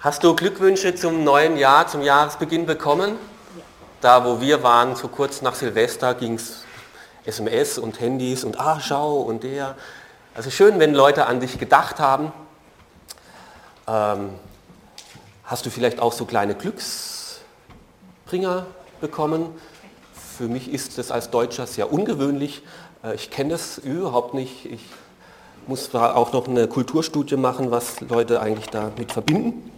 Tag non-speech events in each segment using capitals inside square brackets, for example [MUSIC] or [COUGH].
Hast du Glückwünsche zum neuen Jahr, zum Jahresbeginn bekommen? Ja. Da, wo wir waren, so kurz nach Silvester, ging es SMS und Handys und ah, schau und der. Also schön, wenn Leute an dich gedacht haben. Ähm, hast du vielleicht auch so kleine Glücksbringer bekommen? Für mich ist das als Deutscher sehr ungewöhnlich. Äh, ich kenne das überhaupt nicht. Ich muss da auch noch eine Kulturstudie machen, was Leute eigentlich damit verbinden.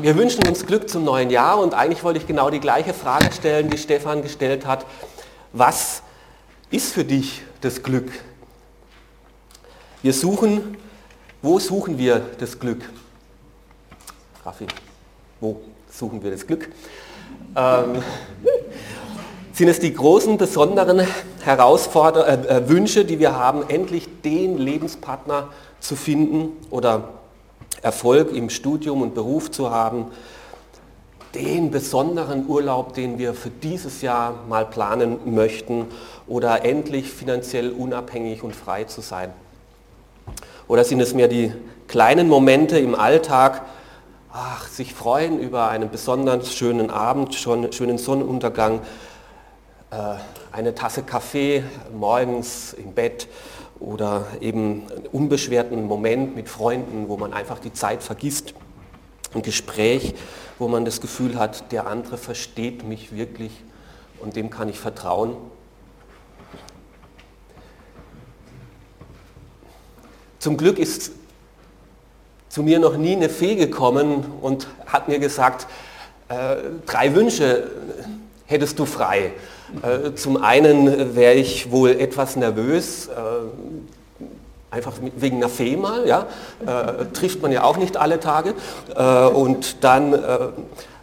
Wir wünschen uns Glück zum neuen Jahr und eigentlich wollte ich genau die gleiche Frage stellen, die Stefan gestellt hat. Was ist für dich das Glück? Wir suchen, wo suchen wir das Glück? Raffi, wo suchen wir das Glück? Ähm, sind es die großen, besonderen Herausforder äh, äh, Wünsche, die wir haben, endlich den Lebenspartner zu finden oder Erfolg im Studium und Beruf zu haben, den besonderen Urlaub, den wir für dieses Jahr mal planen möchten oder endlich finanziell unabhängig und frei zu sein? Oder sind es mehr die kleinen Momente im Alltag, ach, sich freuen über einen besonders schönen Abend, schon schönen Sonnenuntergang, äh, eine Tasse Kaffee morgens im Bett oder eben einen unbeschwerten Moment mit Freunden, wo man einfach die Zeit vergisst. Ein Gespräch, wo man das Gefühl hat, der andere versteht mich wirklich und dem kann ich vertrauen. Zum Glück ist zu mir noch nie eine Fee gekommen und hat mir gesagt, äh, drei Wünsche hättest du frei. Äh, zum einen wäre ich wohl etwas nervös, äh, einfach wegen einer Fee mal, ja, äh, trifft man ja auch nicht alle Tage. und dann,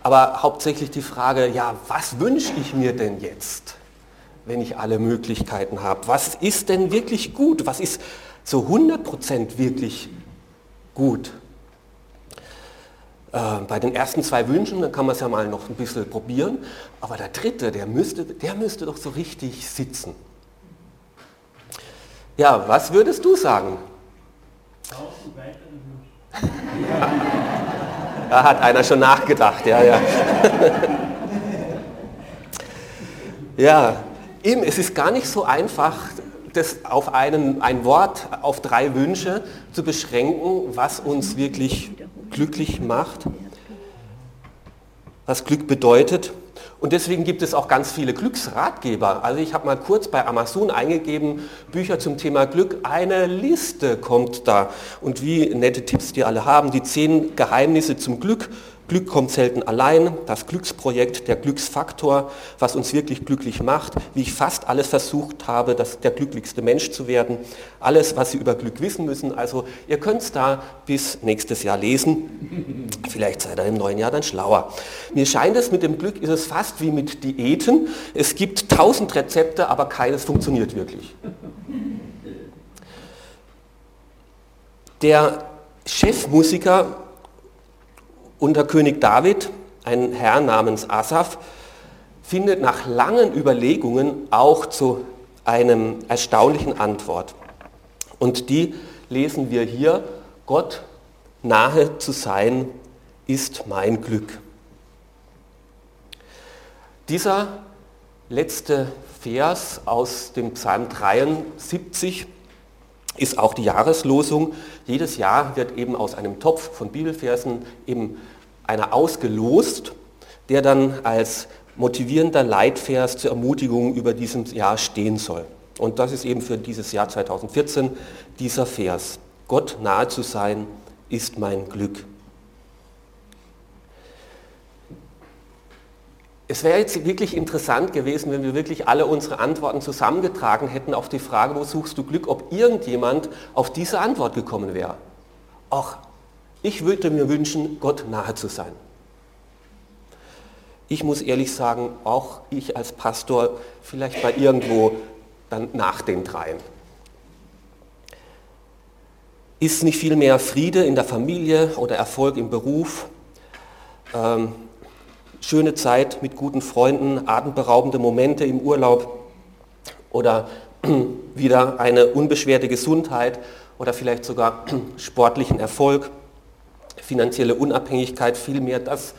aber hauptsächlich die Frage, ja, was wünsche ich mir denn jetzt, wenn ich alle Möglichkeiten habe? Was ist denn wirklich gut? Was ist so 100% wirklich gut? Äh, bei den ersten zwei Wünschen, dann kann man es ja mal noch ein bisschen probieren, aber der dritte, der müsste, der müsste doch so richtig sitzen. Ja, was würdest du sagen? da hat einer schon nachgedacht, ja, ja. [LAUGHS] ja, eben, es ist gar nicht so einfach, das auf einen, ein Wort, auf drei Wünsche zu beschränken, was uns wirklich glücklich macht, was Glück bedeutet. Und deswegen gibt es auch ganz viele Glücksratgeber. Also ich habe mal kurz bei Amazon eingegeben, Bücher zum Thema Glück. Eine Liste kommt da. Und wie nette Tipps die alle haben, die zehn Geheimnisse zum Glück Glück kommt selten allein, das Glücksprojekt, der Glücksfaktor, was uns wirklich glücklich macht, wie ich fast alles versucht habe, das, der glücklichste Mensch zu werden, alles, was Sie über Glück wissen müssen. Also ihr könnt es da bis nächstes Jahr lesen. Vielleicht seid ihr im neuen Jahr dann schlauer. Mir scheint es, mit dem Glück ist es fast wie mit Diäten. Es gibt tausend Rezepte, aber keines funktioniert wirklich. Der Chefmusiker unter König David, ein Herr namens Asaf, findet nach langen Überlegungen auch zu einem erstaunlichen Antwort. Und die lesen wir hier, Gott nahe zu sein ist mein Glück. Dieser letzte Vers aus dem Psalm 73 ist auch die Jahreslosung. Jedes Jahr wird eben aus einem Topf von Bibelversen eben einer ausgelost, der dann als motivierender Leitvers zur Ermutigung über diesem Jahr stehen soll. Und das ist eben für dieses Jahr 2014 dieser Vers. Gott nahe zu sein ist mein Glück. Es wäre jetzt wirklich interessant gewesen, wenn wir wirklich alle unsere Antworten zusammengetragen hätten auf die Frage, wo suchst du Glück, ob irgendjemand auf diese Antwort gekommen wäre. Auch ich würde mir wünschen, Gott nahe zu sein. Ich muss ehrlich sagen, auch ich als Pastor vielleicht bei irgendwo dann nach den dreien. Ist nicht viel mehr Friede in der Familie oder Erfolg im Beruf? Ähm, schöne Zeit mit guten Freunden, atemberaubende Momente im Urlaub oder [CLEARS THROAT] wieder eine unbeschwerte Gesundheit oder vielleicht sogar [CLEARS THROAT] sportlichen Erfolg, finanzielle Unabhängigkeit, vielmehr das,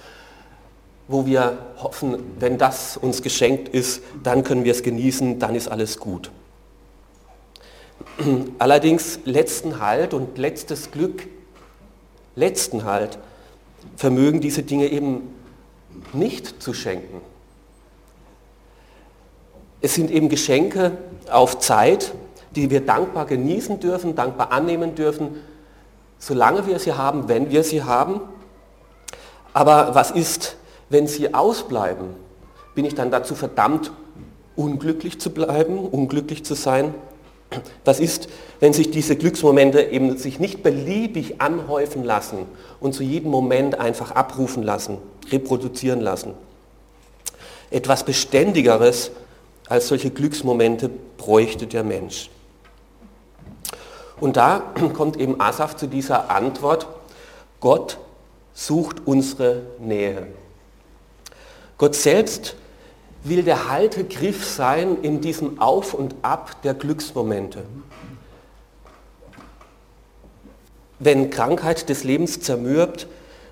wo wir hoffen, wenn das uns geschenkt ist, dann können wir es genießen, dann ist alles gut. [CLEARS THROAT] Allerdings letzten Halt und letztes Glück, letzten Halt, vermögen diese Dinge eben nicht zu schenken. Es sind eben Geschenke auf Zeit, die wir dankbar genießen dürfen, dankbar annehmen dürfen, solange wir sie haben, wenn wir sie haben. Aber was ist, wenn sie ausbleiben? Bin ich dann dazu verdammt, unglücklich zu bleiben, unglücklich zu sein? Was ist, wenn sich diese Glücksmomente eben sich nicht beliebig anhäufen lassen und zu jedem Moment einfach abrufen lassen, reproduzieren lassen? Etwas Beständigeres als solche Glücksmomente bräuchte der Mensch. Und da [CLEARS THROAT] kommt eben Asaf zu dieser Antwort, Gott sucht unsere Nähe. Gott selbst will der Haltegriff sein in diesem Auf und Ab der Glücksmomente. Wenn Krankheit des Lebens zermürbt,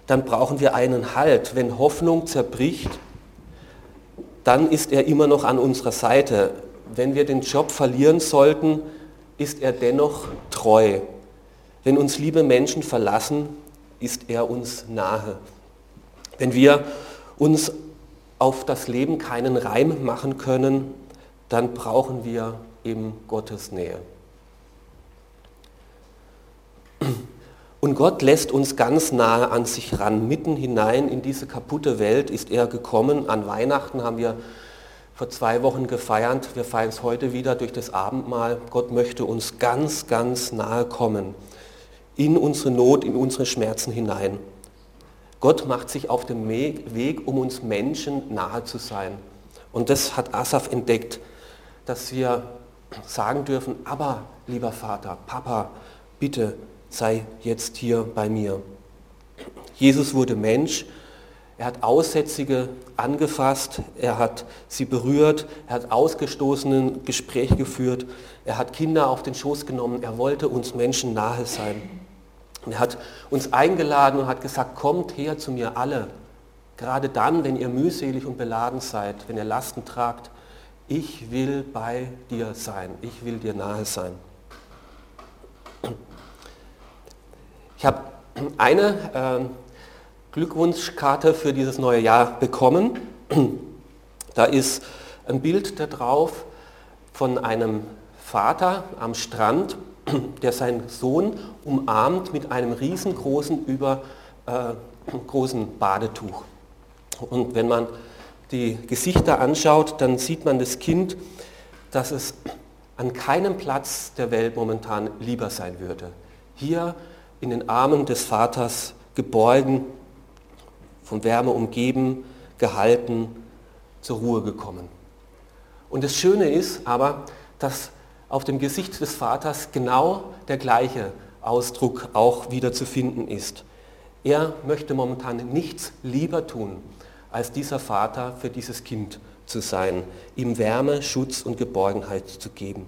dann brauchen wir einen Halt. Wenn Hoffnung zerbricht, dann ist er immer noch an unserer Seite. Wenn wir den Job verlieren sollten, ist er dennoch treu. Wenn uns liebe Menschen verlassen, ist er uns nahe. Wenn wir uns auf das Leben keinen Reim machen können, dann brauchen wir eben Gottes Nähe. Und Gott lässt uns ganz nahe an sich ran. Mitten hinein in diese kaputte Welt ist er gekommen. An Weihnachten haben wir vor zwei Wochen gefeiert. Wir feiern es heute wieder durch das Abendmahl. Gott möchte uns ganz, ganz nahe kommen. In unsere Not, in unsere Schmerzen hinein. Gott macht sich auf dem Weg, um uns Menschen nahe zu sein. Und das hat Asaf entdeckt, dass wir sagen dürfen, aber lieber Vater, Papa, bitte sei jetzt hier bei mir. Jesus wurde Mensch, er hat Aussätzige angefasst, er hat sie berührt, er hat ausgestoßenen Gespräch geführt, er hat Kinder auf den Schoß genommen, er wollte uns Menschen nahe sein. Und er hat uns eingeladen und hat gesagt, kommt her zu mir alle, gerade dann, wenn ihr mühselig und beladen seid, wenn ihr Lasten tragt, ich will bei dir sein, ich will dir nahe sein. Ich habe eine äh, Glückwunschkarte für dieses neue Jahr bekommen. [CLEARS THROAT] Da ist ein Bild da drauf von einem Vater am Strand, [CLEARS THROAT] der seinen Sohn umarmt mit einem riesengroßen, über, äh, [CLEARS THROAT] Badetuch. Und wenn man die Gesichter anschaut, dann sieht man das Kind, dass es an keinem Platz der Welt momentan lieber sein würde. Hier in den Armen des Vaters geborgen, von Wärme umgeben, gehalten, zur Ruhe gekommen. Und das Schöne ist aber, dass auf dem Gesicht des Vaters genau der gleiche Ausdruck auch wieder zu finden ist. Er möchte momentan nichts lieber tun, als dieser Vater für dieses Kind zu sein, ihm Wärme, Schutz und Geborgenheit zu geben.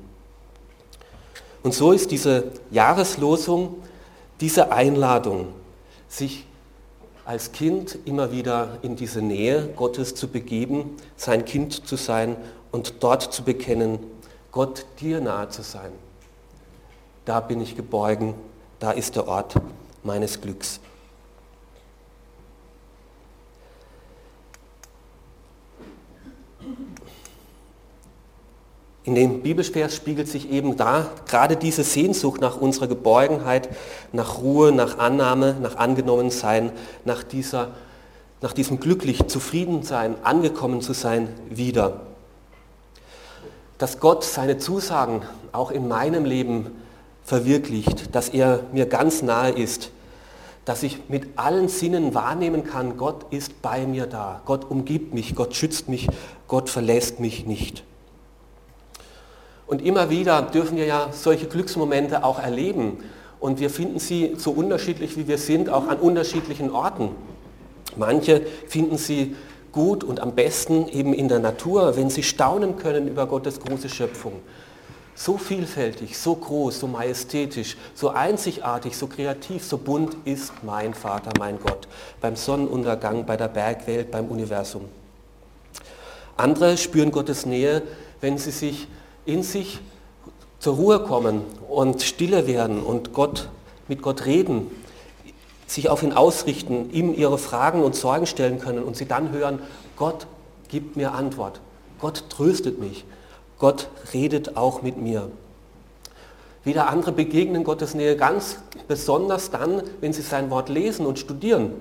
Und so ist diese Jahreslosung diese Einladung, sich als Kind immer wieder in diese Nähe Gottes zu begeben, sein Kind zu sein und dort zu bekennen, Gott dir nahe zu sein. Da bin ich geborgen, da ist der Ort meines Glücks. In dem Bibelvers spiegelt sich eben da gerade diese Sehnsucht nach unserer Geborgenheit, nach Ruhe, nach Annahme, nach Angenommensein, nach, dieser, nach diesem glücklich Zufriedensein, angekommen zu sein, wieder. Dass Gott seine Zusagen auch in meinem Leben verwirklicht, dass er mir ganz nahe ist, dass ich mit allen Sinnen wahrnehmen kann, Gott ist bei mir da, Gott umgibt mich, Gott schützt mich, Gott verlässt mich nicht. Und immer wieder dürfen wir ja solche Glücksmomente auch erleben. Und wir finden sie so unterschiedlich wie wir sind, auch an unterschiedlichen Orten. Manche finden sie gut und am besten eben in der Natur, wenn sie staunen können über Gottes große Schöpfung. So vielfältig, so groß, so majestätisch, so einzigartig, so kreativ, so bunt ist mein Vater, mein Gott, beim Sonnenuntergang, bei der Bergwelt, beim Universum. Andere spüren Gottes Nähe, wenn sie sich in sich zur Ruhe kommen und stille werden und Gott, mit Gott reden, sich auf ihn ausrichten, ihm ihre Fragen und Sorgen stellen können und sie dann hören, Gott gibt mir Antwort, Gott tröstet mich, Gott redet auch mit mir. Wieder andere begegnen Gottes Nähe ganz besonders dann, wenn sie sein Wort lesen und studieren.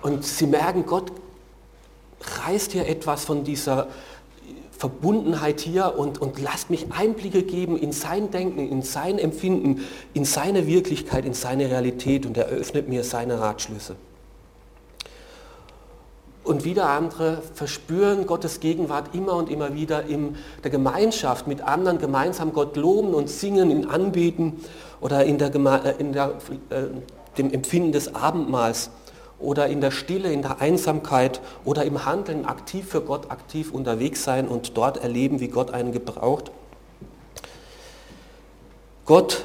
Und sie merken, Gott reißt hier etwas von dieser Verbundenheit hier und, und lasst mich Einblicke geben in sein Denken, in sein Empfinden, in seine Wirklichkeit, in seine Realität und er öffnet mir seine Ratschlüsse. Und wieder andere verspüren Gottes Gegenwart immer und immer wieder in der Gemeinschaft mit anderen gemeinsam Gott loben und singen, ihn anbeten oder in, der, äh, in der, äh, dem Empfinden des Abendmahls oder in der Stille, in der Einsamkeit oder im Handeln aktiv für Gott aktiv unterwegs sein und dort erleben, wie Gott einen gebraucht. Gott,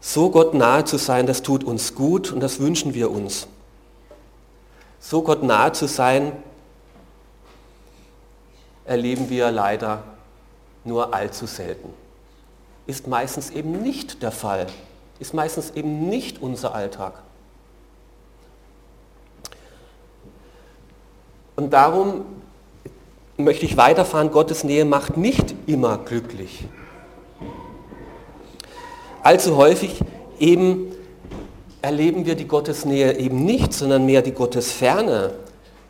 so Gott nahe zu sein, das tut uns gut und das wünschen wir uns so Gott nahe zu sein, erleben wir leider nur allzu selten. Ist meistens eben nicht der Fall, ist meistens eben nicht unser Alltag. Und darum möchte ich weiterfahren, Gottes Nähe macht nicht immer glücklich. Allzu häufig eben erleben wir die Gottesnähe eben nicht, sondern mehr die Gottesferne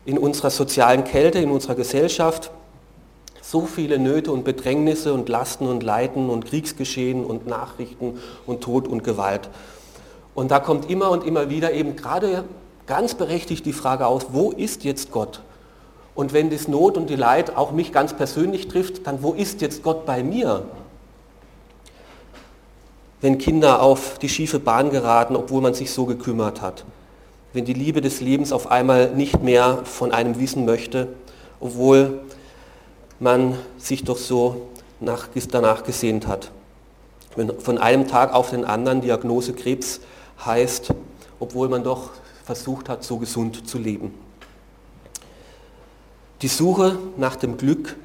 in unserer sozialen Kälte, in unserer Gesellschaft. So viele Nöte und Bedrängnisse und Lasten und Leiden und Kriegsgeschehen und Nachrichten und Tod und Gewalt. Und da kommt immer und immer wieder eben gerade ganz berechtigt die Frage aus, wo ist jetzt Gott? Und wenn das Not und die Leid auch mich ganz persönlich trifft, dann wo ist jetzt Gott bei mir? wenn Kinder auf die schiefe Bahn geraten, obwohl man sich so gekümmert hat. Wenn die Liebe des Lebens auf einmal nicht mehr von einem wissen möchte, obwohl man sich doch so nach, danach gesehnt hat. Wenn von einem Tag auf den anderen Diagnose Krebs heißt, obwohl man doch versucht hat, so gesund zu leben. Die Suche nach dem Glück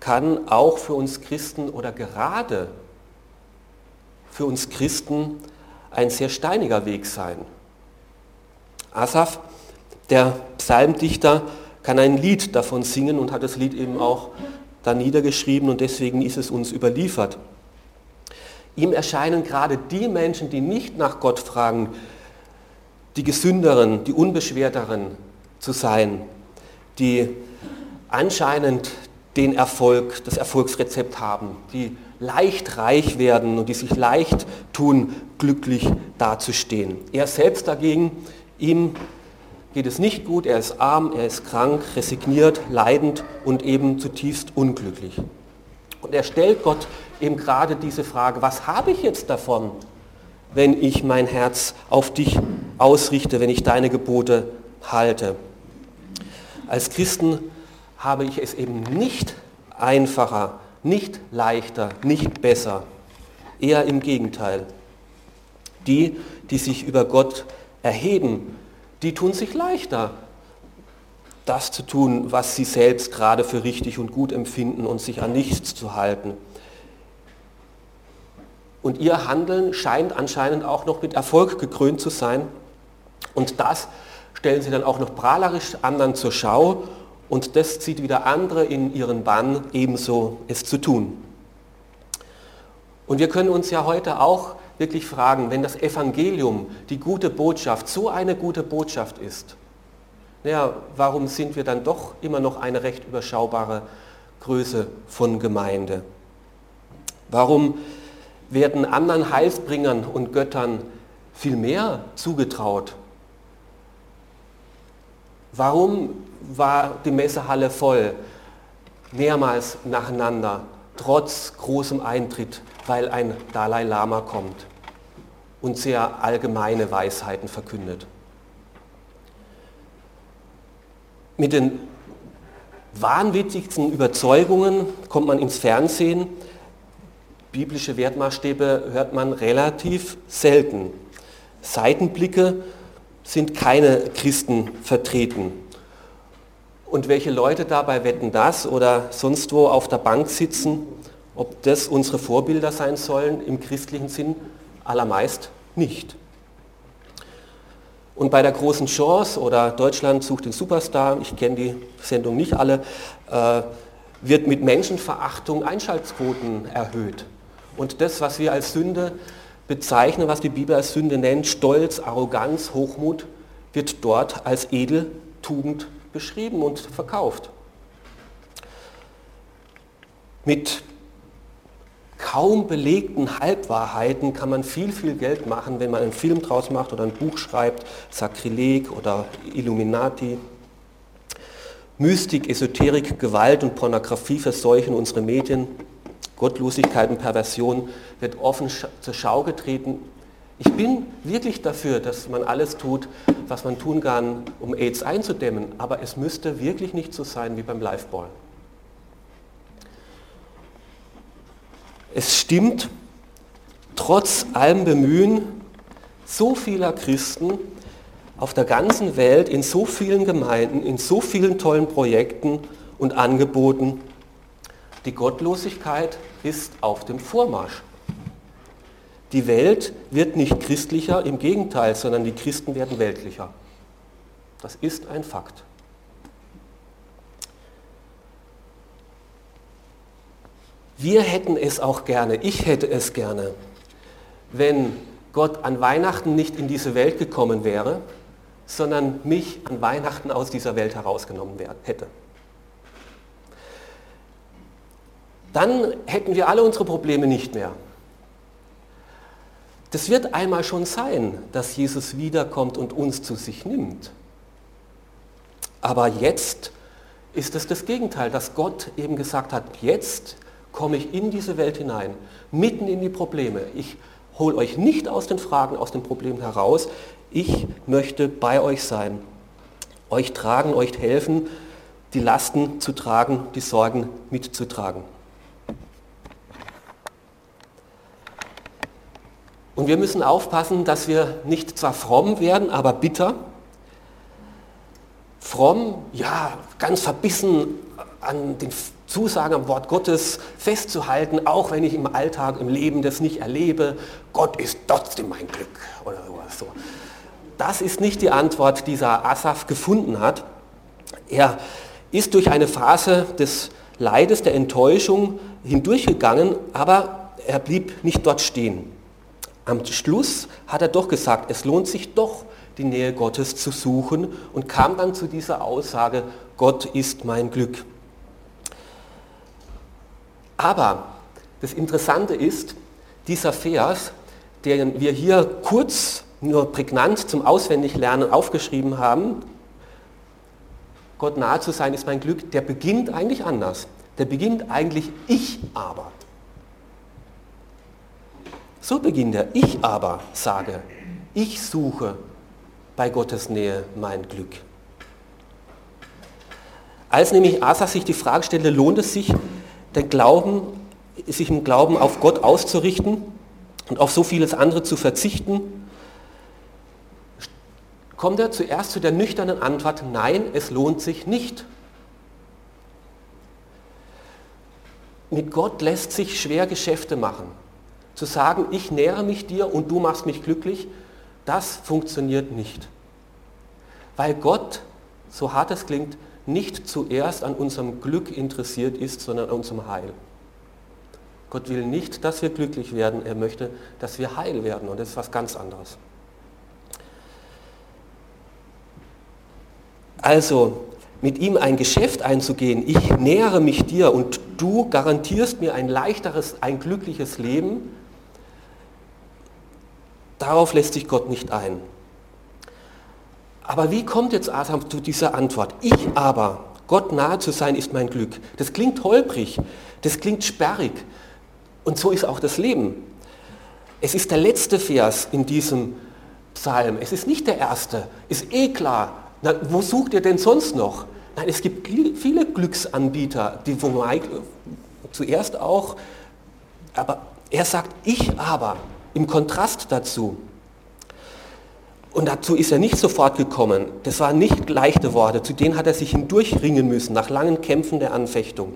kann auch für uns Christen oder gerade für uns Christen ein sehr steiniger Weg sein. Asaf, der Psalmdichter, kann ein Lied davon singen und hat das Lied eben auch da niedergeschrieben und deswegen ist es uns überliefert. Ihm erscheinen gerade die Menschen, die nicht nach Gott fragen, die gesünderen, die unbeschwerteren zu sein, die anscheinend den Erfolg, das Erfolgsrezept haben, die leicht reich werden und die sich leicht tun, glücklich dazustehen. Er selbst dagegen, ihm geht es nicht gut, er ist arm, er ist krank, resigniert, leidend und eben zutiefst unglücklich. Und er stellt Gott eben gerade diese Frage, was habe ich jetzt davon, wenn ich mein Herz auf dich ausrichte, wenn ich deine Gebote halte? Als Christen habe ich es eben nicht einfacher, nicht leichter, nicht besser, eher im Gegenteil. Die, die sich über Gott erheben, die tun sich leichter, das zu tun, was sie selbst gerade für richtig und gut empfinden und sich an nichts zu halten. Und ihr Handeln scheint anscheinend auch noch mit Erfolg gekrönt zu sein. Und das stellen sie dann auch noch prahlerisch anderen zur Schau und das zieht wieder andere in ihren Bann, ebenso es zu tun. Und wir können uns ja heute auch wirklich fragen, wenn das Evangelium, die gute Botschaft, so eine gute Botschaft ist, naja, warum sind wir dann doch immer noch eine recht überschaubare Größe von Gemeinde? Warum werden anderen Heilsbringern und Göttern viel mehr zugetraut? Warum war die Messehalle voll, mehrmals nacheinander, trotz großem Eintritt, weil ein Dalai Lama kommt und sehr allgemeine Weisheiten verkündet. Mit den wahnwitzigsten Überzeugungen kommt man ins Fernsehen, biblische Wertmaßstäbe hört man relativ selten. Seitenblicke sind keine Christen vertreten. Und welche Leute dabei wetten das oder sonst wo auf der Bank sitzen, ob das unsere Vorbilder sein sollen im christlichen Sinn, allermeist nicht. Und bei der großen Chance oder Deutschland sucht den Superstar, ich kenne die Sendung nicht alle, äh, wird mit Menschenverachtung Einschaltquoten erhöht. Und das, was wir als Sünde bezeichnen, was die Bibel als Sünde nennt, Stolz, Arroganz, Hochmut, wird dort als Edeltugend beschrieben und verkauft. Mit kaum belegten Halbwahrheiten kann man viel, viel Geld machen, wenn man einen Film draus macht oder ein Buch schreibt, Sakrileg oder Illuminati. Mystik, Esoterik, Gewalt und Pornografie verseuchen unsere Medien. Gottlosigkeit und Perversion wird offen zur Schau getreten. Ich bin wirklich dafür, dass man alles tut, was man tun kann, um AIDS einzudämmen, aber es müsste wirklich nicht so sein wie beim Liveball. Es stimmt, trotz allem Bemühen so vieler Christen auf der ganzen Welt, in so vielen Gemeinden, in so vielen tollen Projekten und Angeboten, die Gottlosigkeit ist auf dem Vormarsch. Die Welt wird nicht christlicher, im Gegenteil, sondern die Christen werden weltlicher. Das ist ein Fakt. Wir hätten es auch gerne, ich hätte es gerne, wenn Gott an Weihnachten nicht in diese Welt gekommen wäre, sondern mich an Weihnachten aus dieser Welt herausgenommen hätte. Dann hätten wir alle unsere Probleme nicht mehr. Das wird einmal schon sein, dass Jesus wiederkommt und uns zu sich nimmt. Aber jetzt ist es das Gegenteil, dass Gott eben gesagt hat, jetzt komme ich in diese Welt hinein, mitten in die Probleme. Ich hole euch nicht aus den Fragen, aus den Problemen heraus. Ich möchte bei euch sein, euch tragen, euch helfen, die Lasten zu tragen, die Sorgen mitzutragen. Und wir müssen aufpassen, dass wir nicht zwar fromm werden, aber bitter. Fromm, ja, ganz verbissen an den Zusagen am Wort Gottes festzuhalten, auch wenn ich im Alltag, im Leben das nicht erlebe. Gott ist trotzdem mein Glück oder so. Das ist nicht die Antwort, die Asaf gefunden hat. Er ist durch eine Phase des Leides, der Enttäuschung hindurchgegangen, aber er blieb nicht dort stehen. Am Schluss hat er doch gesagt, es lohnt sich doch, die Nähe Gottes zu suchen und kam dann zu dieser Aussage, Gott ist mein Glück. Aber das Interessante ist, dieser Vers, den wir hier kurz, nur prägnant zum Auswendiglernen aufgeschrieben haben, Gott nahe zu sein ist mein Glück, der beginnt eigentlich anders. Der beginnt eigentlich ich aber. So beginnt er. Ich aber sage, ich suche bei Gottes Nähe mein Glück. Als nämlich Asa sich die Frage stellte, lohnt es sich, den Glauben, sich im Glauben auf Gott auszurichten und auf so vieles andere zu verzichten, kommt er zuerst zu der nüchternen Antwort, nein, es lohnt sich nicht. Mit Gott lässt sich schwer Geschäfte machen. Zu sagen, ich nähere mich dir und du machst mich glücklich, das funktioniert nicht. Weil Gott, so hart es klingt, nicht zuerst an unserem Glück interessiert ist, sondern an unserem Heil. Gott will nicht, dass wir glücklich werden, er möchte, dass wir heil werden und das ist was ganz anderes. Also mit ihm ein Geschäft einzugehen, ich nähere mich dir und du garantierst mir ein leichteres, ein glückliches Leben, darauf lässt sich Gott nicht ein. Aber wie kommt jetzt Adam zu dieser Antwort? Ich aber, Gott nahe zu sein, ist mein Glück. Das klingt holprig, das klingt sperrig. Und so ist auch das Leben. Es ist der letzte Vers in diesem Psalm. Es ist nicht der erste. Ist eh klar. Na, wo sucht ihr denn sonst noch? Nein, es gibt viele Glücksanbieter, die wo man zuerst auch, aber Er sagt, ich aber, im Kontrast dazu. Und dazu ist er nicht sofort gekommen. Das waren nicht leichte Worte, zu denen hat er sich hindurchringen müssen, nach langen Kämpfen der Anfechtung.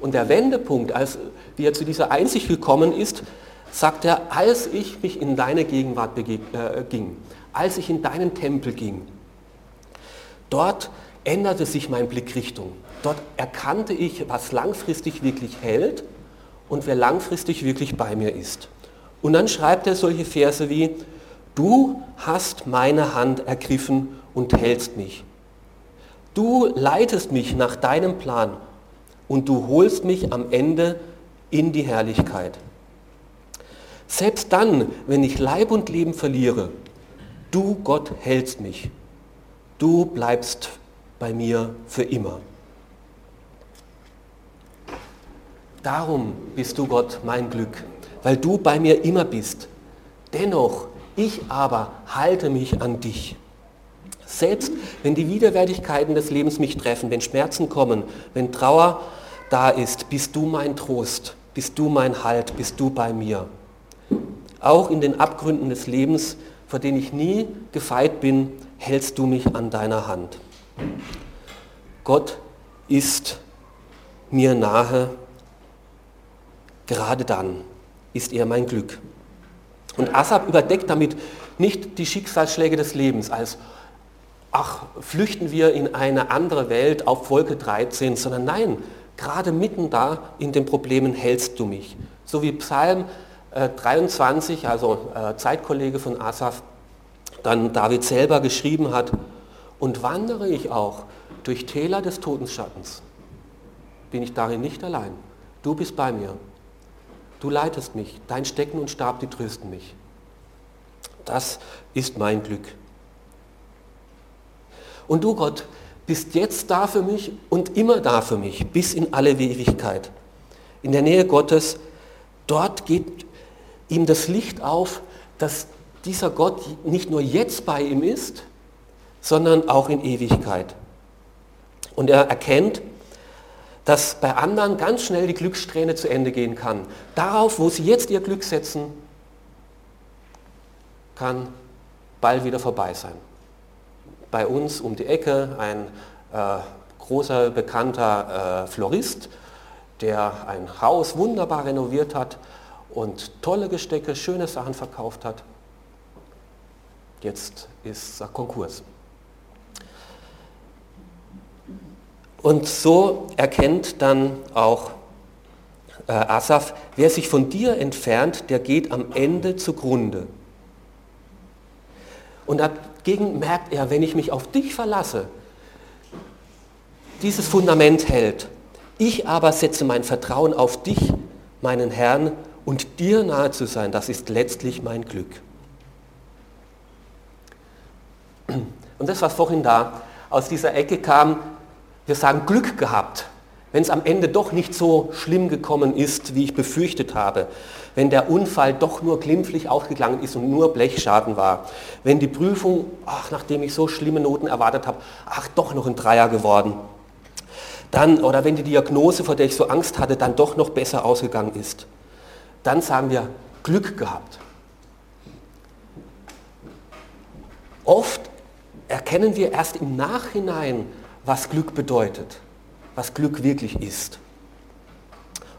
Und der Wendepunkt, als wie er zu dieser Einsicht gekommen ist, sagt er, als ich mich in deine Gegenwart äh, ging, als ich in deinen Tempel ging, dort änderte sich mein Blickrichtung. Dort erkannte ich, was langfristig wirklich hält und wer langfristig wirklich bei mir ist. Und dann schreibt er solche Verse wie, du hast meine Hand ergriffen und hältst mich. Du leitest mich nach deinem Plan und du holst mich am Ende in die Herrlichkeit. Selbst dann, wenn ich Leib und Leben verliere, du Gott hältst mich. Du bleibst bei mir für immer. Darum bist du Gott mein Glück, weil du bei mir immer bist. Dennoch, ich aber halte mich an dich. Selbst wenn die Widerwärtigkeiten des Lebens mich treffen, wenn Schmerzen kommen, wenn Trauer da ist, bist du mein Trost, bist du mein Halt, bist du bei mir. Auch in den Abgründen des Lebens, vor denen ich nie gefeit bin, hältst du mich an deiner Hand. Gott ist mir nahe, gerade dann ist er mein Glück. Und Asab überdeckt damit nicht die Schicksalsschläge des Lebens als, ach, flüchten wir in eine andere Welt auf Wolke 13, sondern nein, gerade mitten da in den Problemen hältst du mich. So wie Psalm 23, äh, also äh, Zeitkollege von Asaf, dann David selber geschrieben hat, und wandere ich auch durch Täler des Todenschattens, bin ich darin nicht allein. Du bist bei mir. Du leitest mich. Dein Stecken und Stab, die trösten mich. Das ist mein Glück. Und du Gott bist jetzt da für mich und immer da für mich, bis in alle Ewigkeit. In der Nähe Gottes, dort geht ihm das Licht auf, dass dieser Gott nicht nur jetzt bei ihm ist, sondern auch in Ewigkeit. Und er erkennt, dass bei anderen ganz schnell die Glückssträhne zu Ende gehen kann. Darauf, wo sie jetzt ihr Glück setzen, kann bald wieder vorbei sein. Bei uns um die Ecke ein äh, großer bekannter äh, Florist, der ein Haus wunderbar renoviert hat und tolle Gestecke, schöne Sachen verkauft hat. Jetzt ist er Konkurs. Und so erkennt dann auch äh, Asaf, wer sich von dir entfernt, der geht am Ende zugrunde. Und dagegen merkt er, wenn ich mich auf dich verlasse, dieses Fundament hält. Ich aber setze mein Vertrauen auf dich, meinen Herrn, und dir nahe zu sein, das ist letztlich mein Glück. Und das, was vorhin da aus dieser Ecke kam, wir sagen Glück gehabt, wenn es am Ende doch nicht so schlimm gekommen ist, wie ich befürchtet habe, wenn der Unfall doch nur glimpflich ausgegangen ist und nur Blechschaden war, wenn die Prüfung, ach, nachdem ich so schlimme Noten erwartet habe, ach, doch noch ein Dreier geworden, dann, oder wenn die Diagnose, vor der ich so Angst hatte, dann doch noch besser ausgegangen ist, dann sagen wir Glück gehabt. Oft erkennen wir erst im Nachhinein, was Glück bedeutet, was Glück wirklich ist.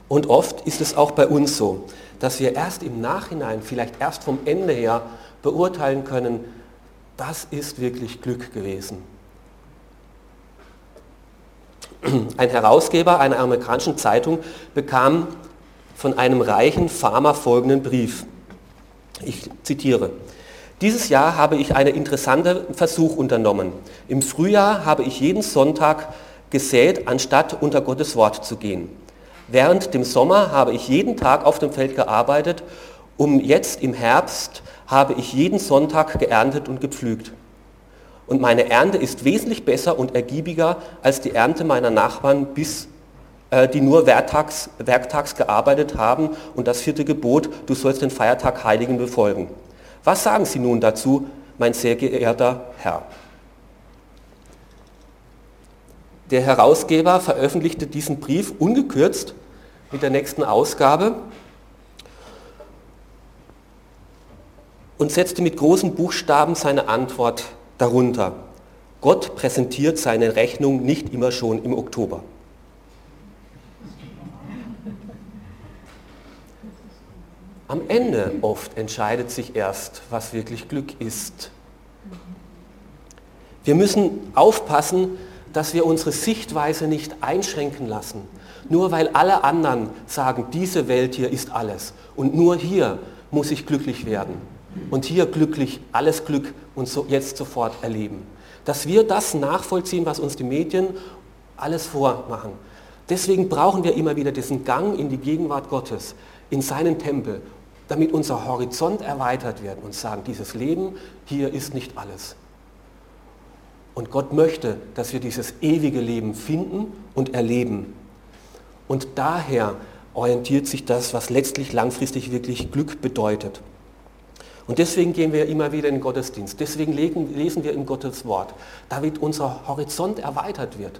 Und oft ist es auch bei uns so, dass wir erst im Nachhinein, vielleicht erst vom Ende her, beurteilen können, das ist wirklich Glück gewesen. Ein Herausgeber einer amerikanischen Zeitung bekam von einem reichen Farmer folgenden Brief. Ich zitiere. Dieses Jahr habe ich einen interessanten Versuch unternommen. Im Frühjahr habe ich jeden Sonntag gesät, anstatt unter Gottes Wort zu gehen. Während dem Sommer habe ich jeden Tag auf dem Feld gearbeitet, um jetzt im Herbst habe ich jeden Sonntag geerntet und gepflügt. Und meine Ernte ist wesentlich besser und ergiebiger als die Ernte meiner Nachbarn, bis, äh, die nur werktags, werktags gearbeitet haben und das vierte Gebot, du sollst den Feiertag heiligen befolgen. Was sagen Sie nun dazu, mein sehr geehrter Herr? Der Herausgeber veröffentlichte diesen Brief ungekürzt mit der nächsten Ausgabe und setzte mit großen Buchstaben seine Antwort darunter. Gott präsentiert seine Rechnung nicht immer schon im Oktober. Am Ende oft entscheidet sich erst, was wirklich Glück ist. Wir müssen aufpassen, dass wir unsere Sichtweise nicht einschränken lassen. Nur weil alle anderen sagen, diese Welt hier ist alles und nur hier muss ich glücklich werden und hier glücklich alles Glück und so jetzt sofort erleben. Dass wir das nachvollziehen, was uns die Medien alles vormachen. Deswegen brauchen wir immer wieder diesen Gang in die Gegenwart Gottes, in seinen Tempel, damit unser Horizont erweitert wird und sagen, dieses Leben hier ist nicht alles. Und Gott möchte, dass wir dieses ewige Leben finden und erleben. Und daher orientiert sich das, was letztlich langfristig wirklich Glück bedeutet. Und deswegen gehen wir immer wieder in den Gottesdienst. Deswegen lesen wir in Gottes Wort, damit unser Horizont erweitert wird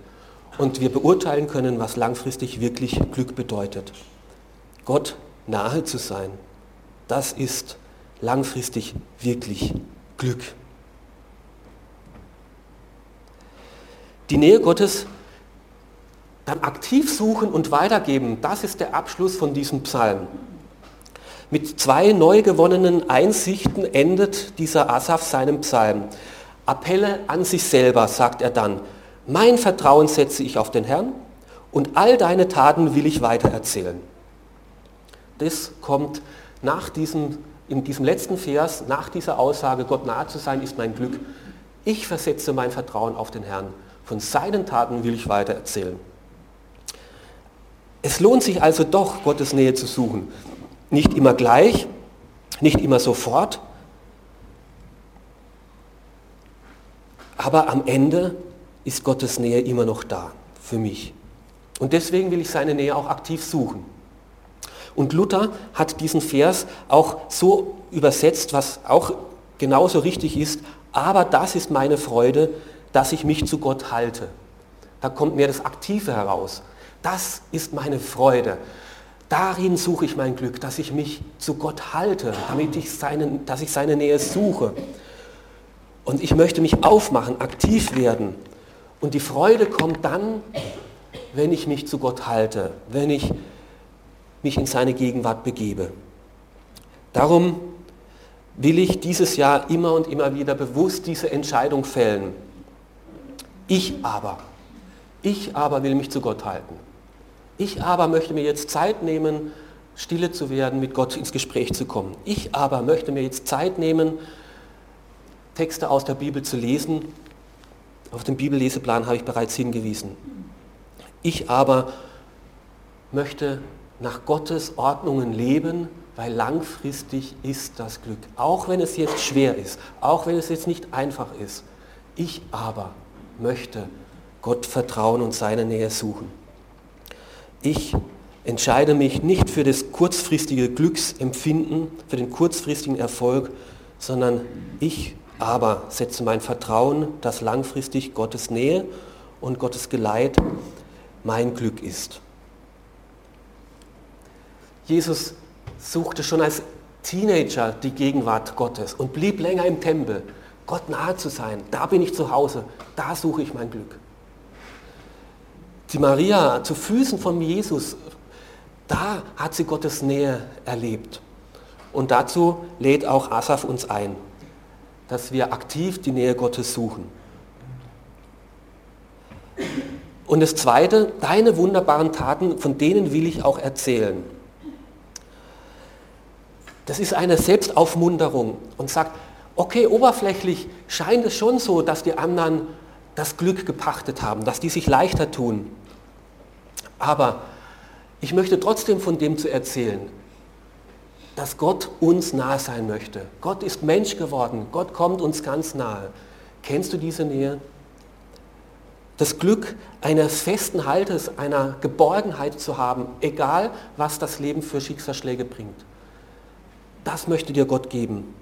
und wir beurteilen können, was langfristig wirklich Glück bedeutet. Gott nahe zu sein, das ist langfristig wirklich Glück. Die Nähe Gottes dann aktiv suchen und weitergeben, das ist der Abschluss von diesem Psalm. Mit zwei neu gewonnenen Einsichten endet dieser Asaf seinen Psalm. Appelle an sich selber, sagt er dann. Mein Vertrauen setze ich auf den Herrn und all deine Taten will ich weitererzählen. Das kommt nach diesem, in diesem letzten Vers, nach dieser Aussage, Gott nahe zu sein, ist mein Glück. Ich versetze mein Vertrauen auf den Herrn. Von seinen Taten will ich weitererzählen. Es lohnt sich also doch, Gottes Nähe zu suchen. Nicht immer gleich, nicht immer sofort, aber am Ende ist Gottes Nähe immer noch da für mich. Und deswegen will ich seine Nähe auch aktiv suchen. Und Luther hat diesen Vers auch so übersetzt, was auch genauso richtig ist, aber das ist meine Freude, dass ich mich zu Gott halte. Da kommt mehr das Aktive heraus. Das ist meine Freude. Darin suche ich mein Glück, dass ich mich zu Gott halte, damit ich seinen, dass ich seine Nähe suche. Und ich möchte mich aufmachen, aktiv werden. Und die Freude kommt dann, wenn ich mich zu Gott halte, wenn ich mich in seine Gegenwart begebe. Darum will ich dieses Jahr immer und immer wieder bewusst diese Entscheidung fällen. Ich aber, ich aber will mich zu Gott halten. Ich aber möchte mir jetzt Zeit nehmen, stille zu werden, mit Gott ins Gespräch zu kommen. Ich aber möchte mir jetzt Zeit nehmen, Texte aus der Bibel zu lesen. Auf den Bibelleseplan habe ich bereits hingewiesen. Ich aber möchte nach Gottes Ordnungen leben, weil langfristig ist das Glück. Auch wenn es jetzt schwer ist, auch wenn es jetzt nicht einfach ist. Ich aber möchte Gott vertrauen und seine Nähe suchen. Ich entscheide mich nicht für das kurzfristige Glücksempfinden, für den kurzfristigen Erfolg, sondern ich aber setze mein Vertrauen, dass langfristig Gottes Nähe und Gottes Geleit mein Glück ist. Jesus suchte schon als Teenager die Gegenwart Gottes und blieb länger im Tempel, Gott nahe zu sein. Da bin ich zu Hause, da suche ich mein Glück. Die Maria zu Füßen von Jesus, da hat sie Gottes Nähe erlebt. Und dazu lädt auch Asaf uns ein, dass wir aktiv die Nähe Gottes suchen. Und das Zweite, deine wunderbaren Taten, von denen will ich auch erzählen. Das ist eine Selbstaufmunterung und sagt, okay, oberflächlich scheint es schon so, dass die anderen das Glück gepachtet haben, dass die sich leichter tun. Aber ich möchte trotzdem von dem zu erzählen, dass Gott uns nahe sein möchte. Gott ist Mensch geworden. Gott kommt uns ganz nahe. Kennst du diese Nähe? Das Glück eines festen Haltes, einer Geborgenheit zu haben, egal was das Leben für Schicksalsschläge bringt. Das möchte dir Gott geben.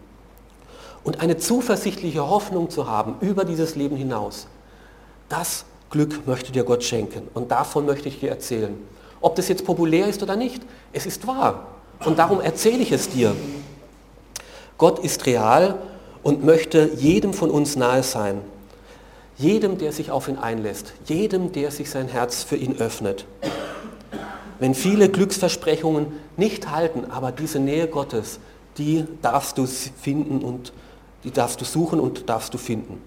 Und eine zuversichtliche Hoffnung zu haben über dieses Leben hinaus. Das Glück möchte dir Gott schenken. Und davon möchte ich dir erzählen. Ob das jetzt populär ist oder nicht, es ist wahr. Und darum erzähle ich es dir. Gott ist real und möchte jedem von uns nahe sein. Jedem, der sich auf ihn einlässt. Jedem, der sich sein Herz für ihn öffnet. Wenn viele Glücksversprechungen nicht halten, aber diese Nähe Gottes, die darfst du finden und die darfst du suchen und darfst du finden.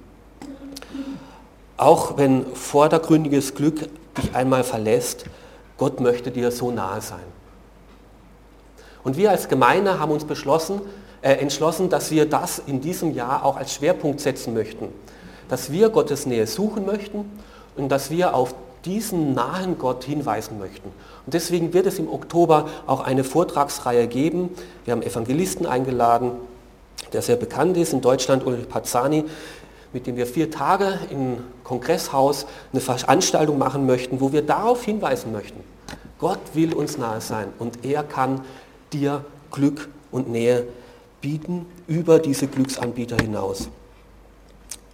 Auch wenn vordergründiges Glück dich einmal verlässt, Gott möchte dir so nahe sein. Und wir als Gemeinde haben uns beschlossen, äh, entschlossen, dass wir das in diesem Jahr auch als Schwerpunkt setzen möchten. Dass wir Gottes Nähe suchen möchten und dass wir auf diesen nahen Gott hinweisen möchten. Und deswegen wird es im Oktober auch eine Vortragsreihe geben. Wir haben Evangelisten eingeladen, der sehr bekannt ist in Deutschland, Ulrich Pazzani, mit dem wir vier Tage im Kongresshaus eine Veranstaltung machen möchten, wo wir darauf hinweisen möchten. Gott will uns nahe sein und er kann dir Glück und Nähe bieten über diese Glücksanbieter hinaus.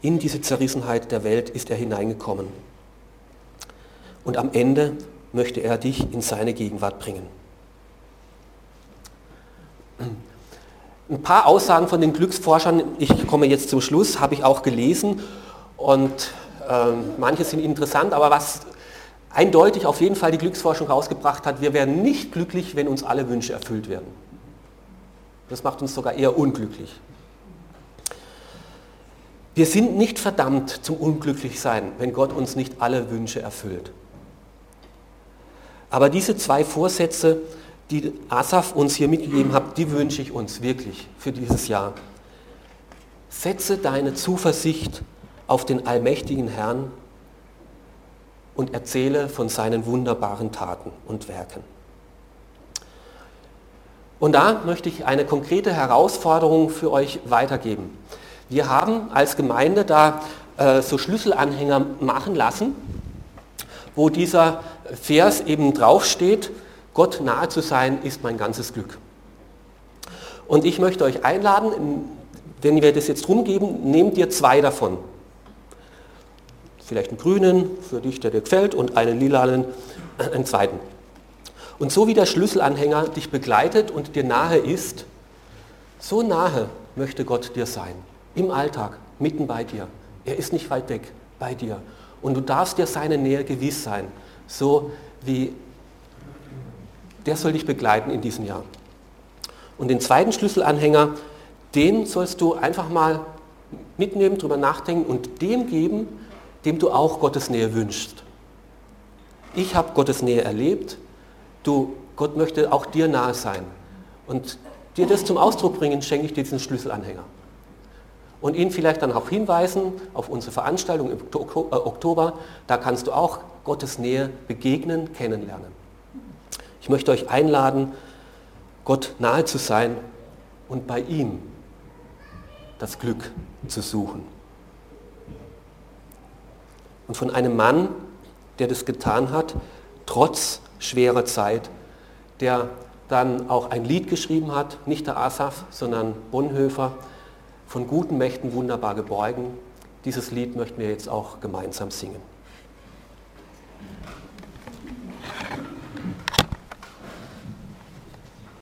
In diese Zerrissenheit der Welt ist er hineingekommen. Und am Ende möchte er dich in seine Gegenwart bringen. Ein paar Aussagen von den Glücksforschern, ich komme jetzt zum Schluss, habe ich auch gelesen und äh, manche sind interessant, aber was eindeutig auf jeden Fall die Glücksforschung rausgebracht hat, wir werden nicht glücklich, wenn uns alle Wünsche erfüllt werden. Das macht uns sogar eher unglücklich. Wir sind nicht verdammt zum Unglücklichsein, wenn Gott uns nicht alle Wünsche erfüllt. Aber diese zwei Vorsätze, die Asaf uns hier mitgegeben hat, die wünsche ich uns wirklich für dieses Jahr. Setze deine Zuversicht auf den allmächtigen Herrn und erzähle von seinen wunderbaren Taten und Werken. Und da möchte ich eine konkrete Herausforderung für euch weitergeben. Wir haben als Gemeinde da äh, so Schlüsselanhänger machen lassen, wo dieser Vers eben draufsteht, Gott nahe zu sein ist mein ganzes Glück. Und ich möchte euch einladen, wenn wir das jetzt rumgeben, nehmt ihr zwei davon. Vielleicht einen grünen, für dich, der dir gefällt, und einen lilanen, äh, einen zweiten. Und so wie der Schlüsselanhänger dich begleitet und dir nahe ist, so nahe möchte Gott dir sein. Im Alltag, mitten bei dir. Er ist nicht weit weg bei dir. Und du darfst dir seine Nähe gewiss sein, so wie der soll dich begleiten in diesem Jahr. Und den zweiten Schlüsselanhänger, den sollst du einfach mal mitnehmen, drüber nachdenken und dem geben, dem du auch Gottes Nähe wünschst. Ich habe Gottes Nähe erlebt, du, Gott möchte auch dir nahe sein. Und dir das zum Ausdruck bringen, schenke ich dir diesen Schlüsselanhänger und ihn vielleicht dann auch hinweisen auf unsere Veranstaltung im äh, Oktober. Da kannst du auch Gottes Nähe begegnen, kennenlernen. Ich möchte euch einladen, Gott nahe zu sein und bei ihm das Glück zu suchen. Und von einem Mann, der das getan hat, trotz schwerer Zeit, der dann auch ein Lied geschrieben hat, nicht der Asaf, sondern Bonhoeffer, von guten Mächten wunderbar geborgen. Dieses Lied möchten wir jetzt auch gemeinsam singen.